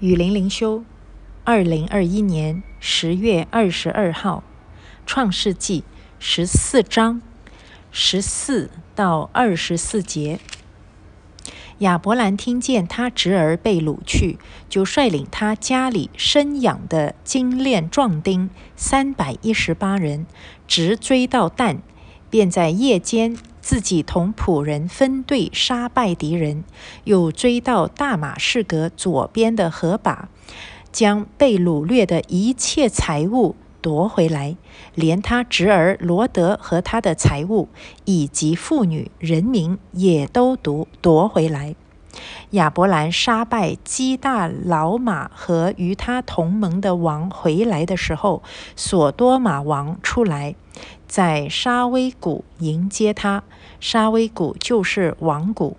雨林灵修，二零二一年十月二十二号，创世纪十四章十四到二十四节。亚伯兰听见他侄儿被掳去，就率领他家里生养的精炼壮丁三百一十八人，直追到旦，便在夜间。自己同仆人分队杀败敌人，又追到大马士革左边的河坝，将被掳掠的一切财物夺回来，连他侄儿罗德和他的财物，以及妇女人民也都夺夺回来。亚伯兰杀败基大老马和与他同盟的王回来的时候，索多玛王出来，在沙威谷迎接他。沙威谷就是王谷。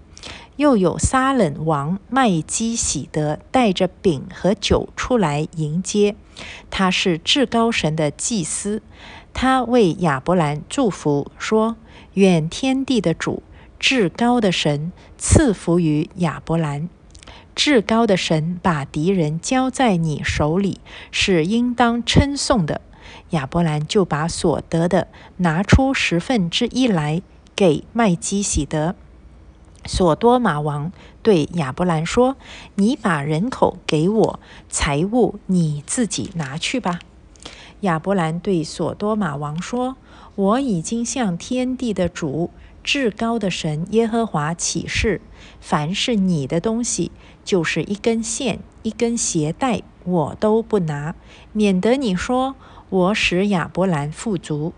又有撒冷王麦基喜德带着饼和酒出来迎接。他是至高神的祭司。他为亚伯兰祝福，说：“愿天地的主。”至高的神赐福于亚伯兰，至高的神把敌人交在你手里，是应当称颂的。亚伯兰就把所得的拿出十分之一来给麦基喜德。索多玛王对亚伯兰说：“你把人口给我，财物你自己拿去吧。”亚伯兰对索多玛王说：“我已经向天地的主。”至高的神耶和华启示：凡是你的东西，就是一根线、一根鞋带，我都不拿，免得你说我使亚伯兰富足。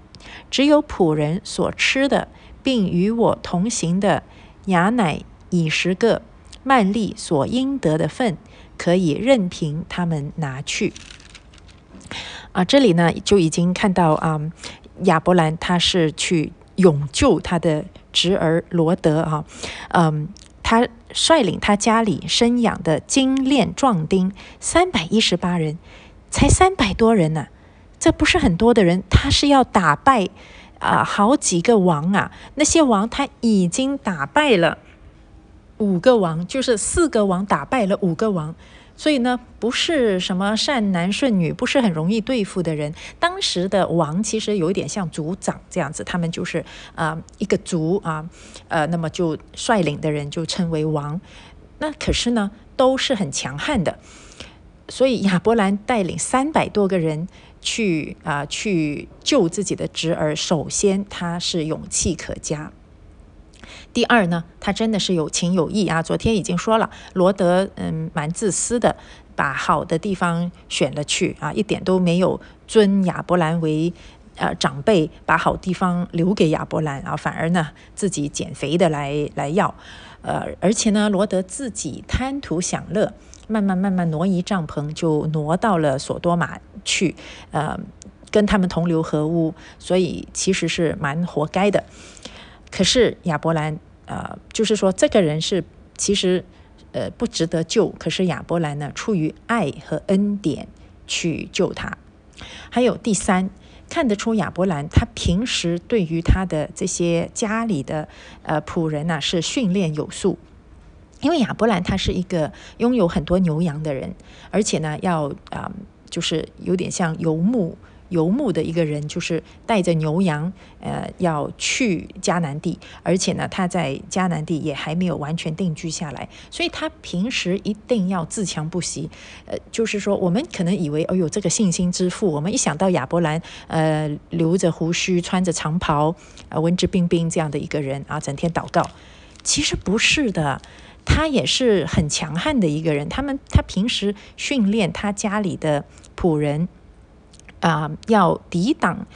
只有仆人所吃的，并与我同行的雅乃以十个曼利所应得的份，可以任凭他们拿去。啊，这里呢就已经看到啊，亚伯兰他是去。永救他的侄儿罗德啊，嗯，他率领他家里生养的精炼壮丁三百一十八人，才三百多人呢，这不是很多的人，他是要打败啊好几个王啊，那些王他已经打败了五个王，就是四个王打败了五个王。所以呢，不是什么善男顺女，不是很容易对付的人。当时的王其实有一点像族长这样子，他们就是啊一个族啊，呃，那么就率领的人就称为王。那可是呢，都是很强悍的。所以亚伯兰带领三百多个人去啊去救自己的侄儿，首先他是勇气可嘉。第二呢，他真的是有情有义啊。昨天已经说了，罗德嗯蛮自私的，把好的地方选了去啊，一点都没有尊亚伯兰为呃长辈，把好地方留给亚伯兰啊，反而呢自己减肥的来来要，呃，而且呢罗德自己贪图享乐，慢慢慢慢挪移帐篷，就挪到了索多玛去，呃，跟他们同流合污，所以其实是蛮活该的。可是亚伯兰，呃，就是说这个人是其实，呃，不值得救。可是亚伯兰呢，出于爱和恩典去救他。还有第三，看得出亚伯兰他平时对于他的这些家里的呃仆人呢是训练有素，因为亚伯兰他是一个拥有很多牛羊的人，而且呢要啊，就是有点像游牧。游牧的一个人，就是带着牛羊，呃，要去迦南地，而且呢，他在迦南地也还没有完全定居下来，所以他平时一定要自强不息。呃，就是说，我们可能以为，哎呦，这个信心之父，我们一想到亚伯兰，呃，留着胡须，穿着长袍，啊，文质彬彬这样的一个人啊，整天祷告，其实不是的，他也是很强悍的一个人。他们他平时训练他家里的仆人。啊，要抵挡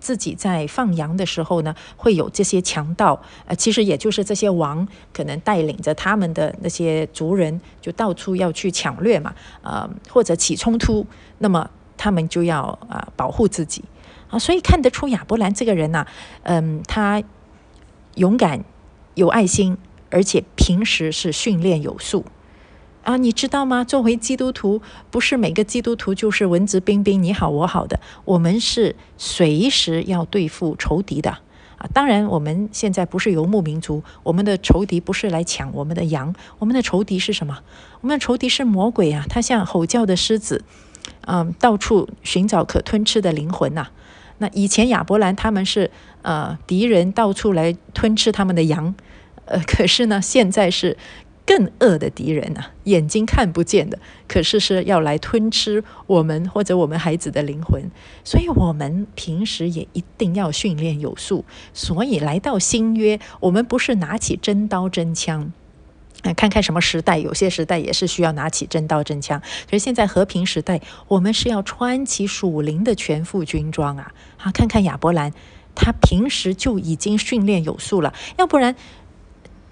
自己在放羊的时候呢，会有这些强盗。呃，其实也就是这些王可能带领着他们的那些族人，就到处要去抢掠嘛，呃，或者起冲突，那么他们就要啊保护自己啊。所以看得出亚伯兰这个人呐，嗯，他勇敢、有爱心，而且平时是训练有素。啊，你知道吗？作为基督徒，不是每个基督徒就是文质彬彬、你好我好的。我们是随时要对付仇敌的啊。当然，我们现在不是游牧民族，我们的仇敌不是来抢我们的羊，我们的仇敌是什么？我们的仇敌是魔鬼啊！他像吼叫的狮子，嗯，到处寻找可吞吃的灵魂呐。那以前亚伯兰他们是呃敌人，到处来吞吃他们的羊，呃，可是呢，现在是。更恶的敌人啊，眼睛看不见的，可是是要来吞吃我们或者我们孩子的灵魂。所以，我们平时也一定要训练有素。所以，来到新约，我们不是拿起真刀真枪，看看什么时代，有些时代也是需要拿起真刀真枪。可是现在和平时代，我们是要穿起属灵的全副军装啊！好，看看亚伯兰，他平时就已经训练有素了，要不然。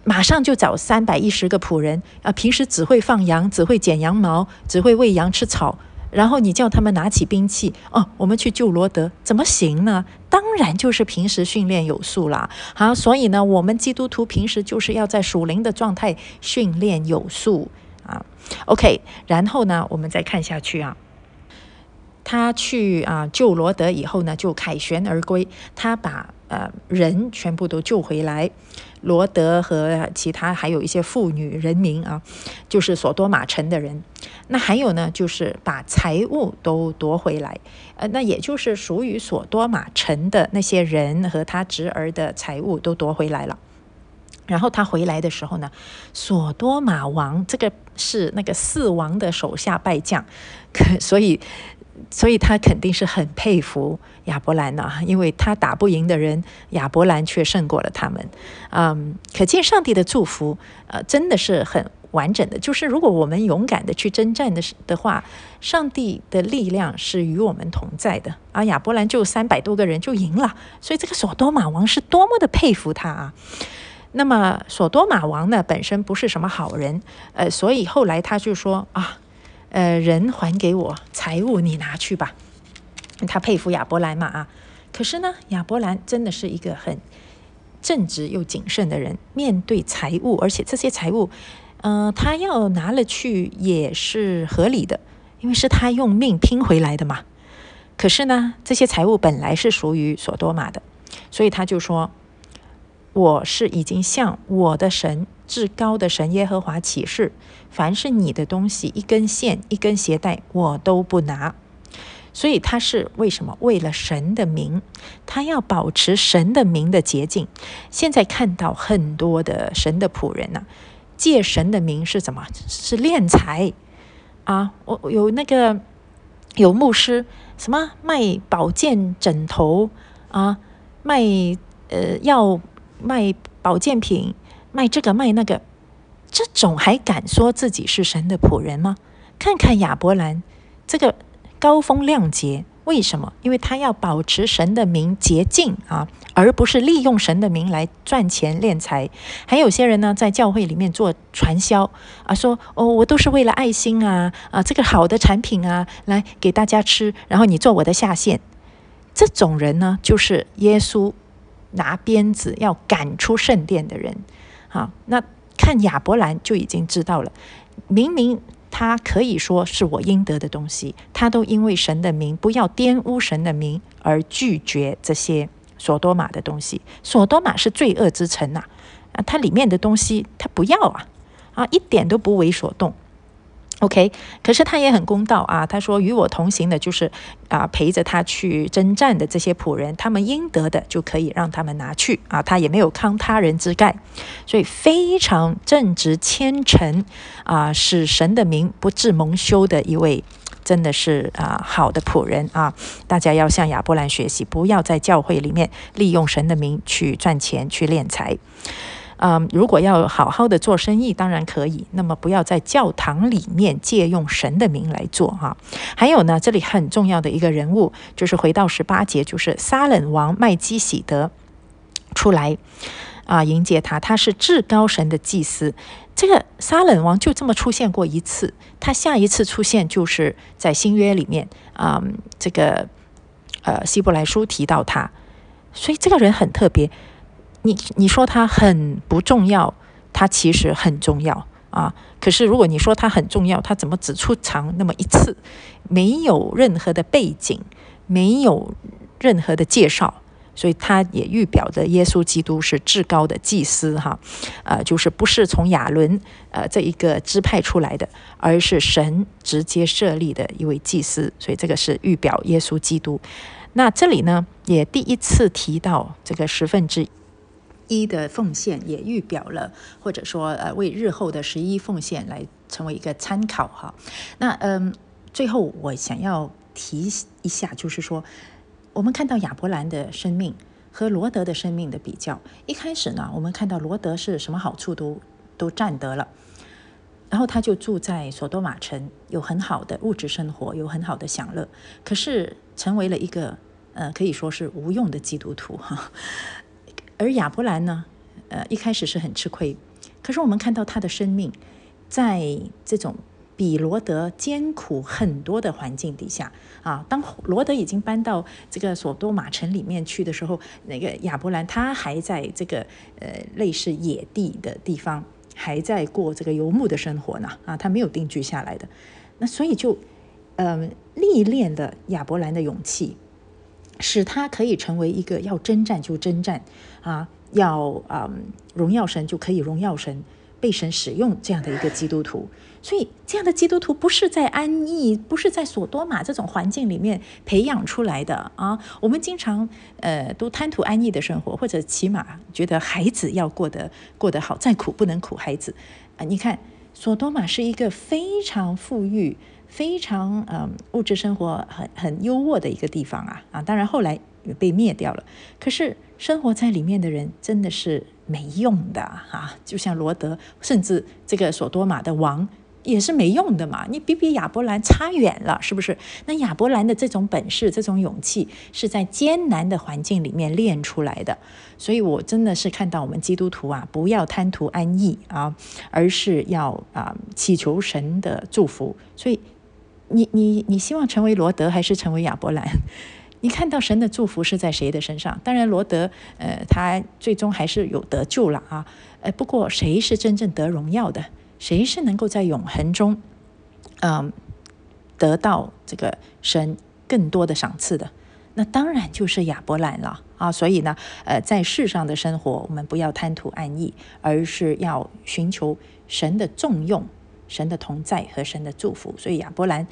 马上就找三百一十个仆人啊！平时只会放羊，只会剪羊毛，只会喂羊吃草。然后你叫他们拿起兵器哦，我们去救罗德，怎么行呢？当然就是平时训练有素啦。好，所以呢，我们基督徒平时就是要在属灵的状态训练有素啊。OK，然后呢，我们再看下去啊。他去啊救罗德以后呢，就凯旋而归。他把呃人全部都救回来。罗德和其他还有一些妇女人民啊，就是索多玛城的人。那还有呢，就是把财物都夺回来，呃，那也就是属于索多玛城的那些人和他侄儿的财物都夺回来了。然后他回来的时候呢，索多玛王这个是那个四王的手下败将，可所以。所以他肯定是很佩服亚伯兰呐，因为他打不赢的人，亚伯兰却胜过了他们。嗯，可见上帝的祝福，呃，真的是很完整的。就是如果我们勇敢的去征战的的话，上帝的力量是与我们同在的。啊亚伯兰就三百多个人就赢了，所以这个索多玛王是多么的佩服他啊。那么索多玛王呢，本身不是什么好人，呃，所以后来他就说啊。呃，人还给我，财物你拿去吧。他佩服亚伯兰嘛啊，可是呢，亚伯兰真的是一个很正直又谨慎的人，面对财物，而且这些财物，嗯，他要拿了去也是合理的，因为是他用命拼回来的嘛。可是呢，这些财物本来是属于索多玛的，所以他就说：“我是已经向我的神。”至高的神耶和华启示：凡是你的东西，一根线、一根鞋带，我都不拿。所以他是为什么？为了神的名，他要保持神的名的洁净。现在看到很多的神的仆人呢，借神的名是什么？是敛财啊！我有那个有牧师，什么卖保健枕头啊，卖呃要卖保健品。卖这个卖那个，这种还敢说自己是神的仆人吗？看看亚伯兰这个高风亮节，为什么？因为他要保持神的名洁净啊，而不是利用神的名来赚钱敛财。还有些人呢，在教会里面做传销啊，说哦，我都是为了爱心啊啊，这个好的产品啊，来给大家吃，然后你做我的下线。这种人呢，就是耶稣拿鞭子要赶出圣殿的人。啊，那看亚伯兰就已经知道了，明明他可以说是我应得的东西，他都因为神的名，不要玷污神的名而拒绝这些索多玛的东西。索多玛是罪恶之城呐，啊，它里面的东西他不要啊，啊，一点都不为所动。OK，可是他也很公道啊。他说：“与我同行的，就是啊陪着他去征战的这些仆人，他们应得的就可以让他们拿去啊。他也没有慷他人之慨，所以非常正直虔诚啊，使神的名不致蒙羞的一位，真的是啊好的仆人啊。大家要向亚伯兰学习，不要在教会里面利用神的名去赚钱去敛财。”嗯，如果要好好的做生意，当然可以。那么不要在教堂里面借用神的名来做哈。还有呢，这里很重要的一个人物，就是回到十八节，就是撒冷王麦基喜德出来啊迎接他。他是至高神的祭司。这个撒冷王就这么出现过一次，他下一次出现就是在新约里面啊，这个呃希伯来书提到他，所以这个人很特别。你你说他很不重要，他其实很重要啊。可是如果你说他很重要，他怎么只出场那么一次，没有任何的背景，没有任何的介绍？所以他也预表的耶稣基督是至高的祭司哈，呃，就是不是从亚伦呃这一个支派出来的，而是神直接设立的一位祭司，所以这个是预表耶稣基督。那这里呢，也第一次提到这个十分之一的奉献，也预表了，或者说呃为日后的十一奉献来成为一个参考哈。那嗯，最后我想要提一下，就是说。我们看到亚伯兰的生命和罗德的生命的比较，一开始呢，我们看到罗德是什么好处都都占得了，然后他就住在索多玛城，有很好的物质生活，有很好的享乐，可是成为了一个呃可以说是无用的基督徒哈。而亚伯兰呢，呃一开始是很吃亏，可是我们看到他的生命在这种。比罗德艰苦很多的环境底下啊，当罗德已经搬到这个索多玛城里面去的时候，那个亚伯兰他还在这个呃类似野地的地方，还在过这个游牧的生活呢啊，他没有定居下来的。那所以就呃历练的亚伯兰的勇气，使他可以成为一个要征战就征战啊，要啊荣耀神就可以荣耀神。被神使用这样的一个基督徒，所以这样的基督徒不是在安逸，不是在索多玛这种环境里面培养出来的啊。我们经常呃都贪图安逸的生活，或者起码觉得孩子要过得过得好，再苦不能苦孩子啊。你看，索多玛是一个非常富裕、非常嗯物质生活很很优渥的一个地方啊啊。当然后来也被灭掉了，可是生活在里面的人真的是。没用的啊，就像罗德，甚至这个索多玛的王也是没用的嘛。你比比亚伯兰差远了，是不是？那亚伯兰的这种本事、这种勇气，是在艰难的环境里面练出来的。所以我真的是看到我们基督徒啊，不要贪图安逸啊，而是要啊祈求神的祝福。所以，你你你希望成为罗德，还是成为亚伯兰？你看到神的祝福是在谁的身上？当然，罗德，呃，他最终还是有得救了啊。呃，不过谁是真正得荣耀的？谁是能够在永恒中，嗯，得到这个神更多的赏赐的？那当然就是亚伯兰了啊。所以呢，呃，在世上的生活，我们不要贪图安逸，而是要寻求神的重用。神的同在和神的祝福，所以亚伯兰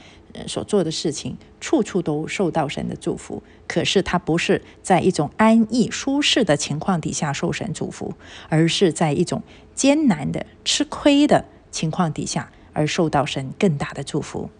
所做的事情，处处都受到神的祝福。可是他不是在一种安逸舒适的情况底下受神祝福，而是在一种艰难的吃亏的情况底下而受到神更大的祝福。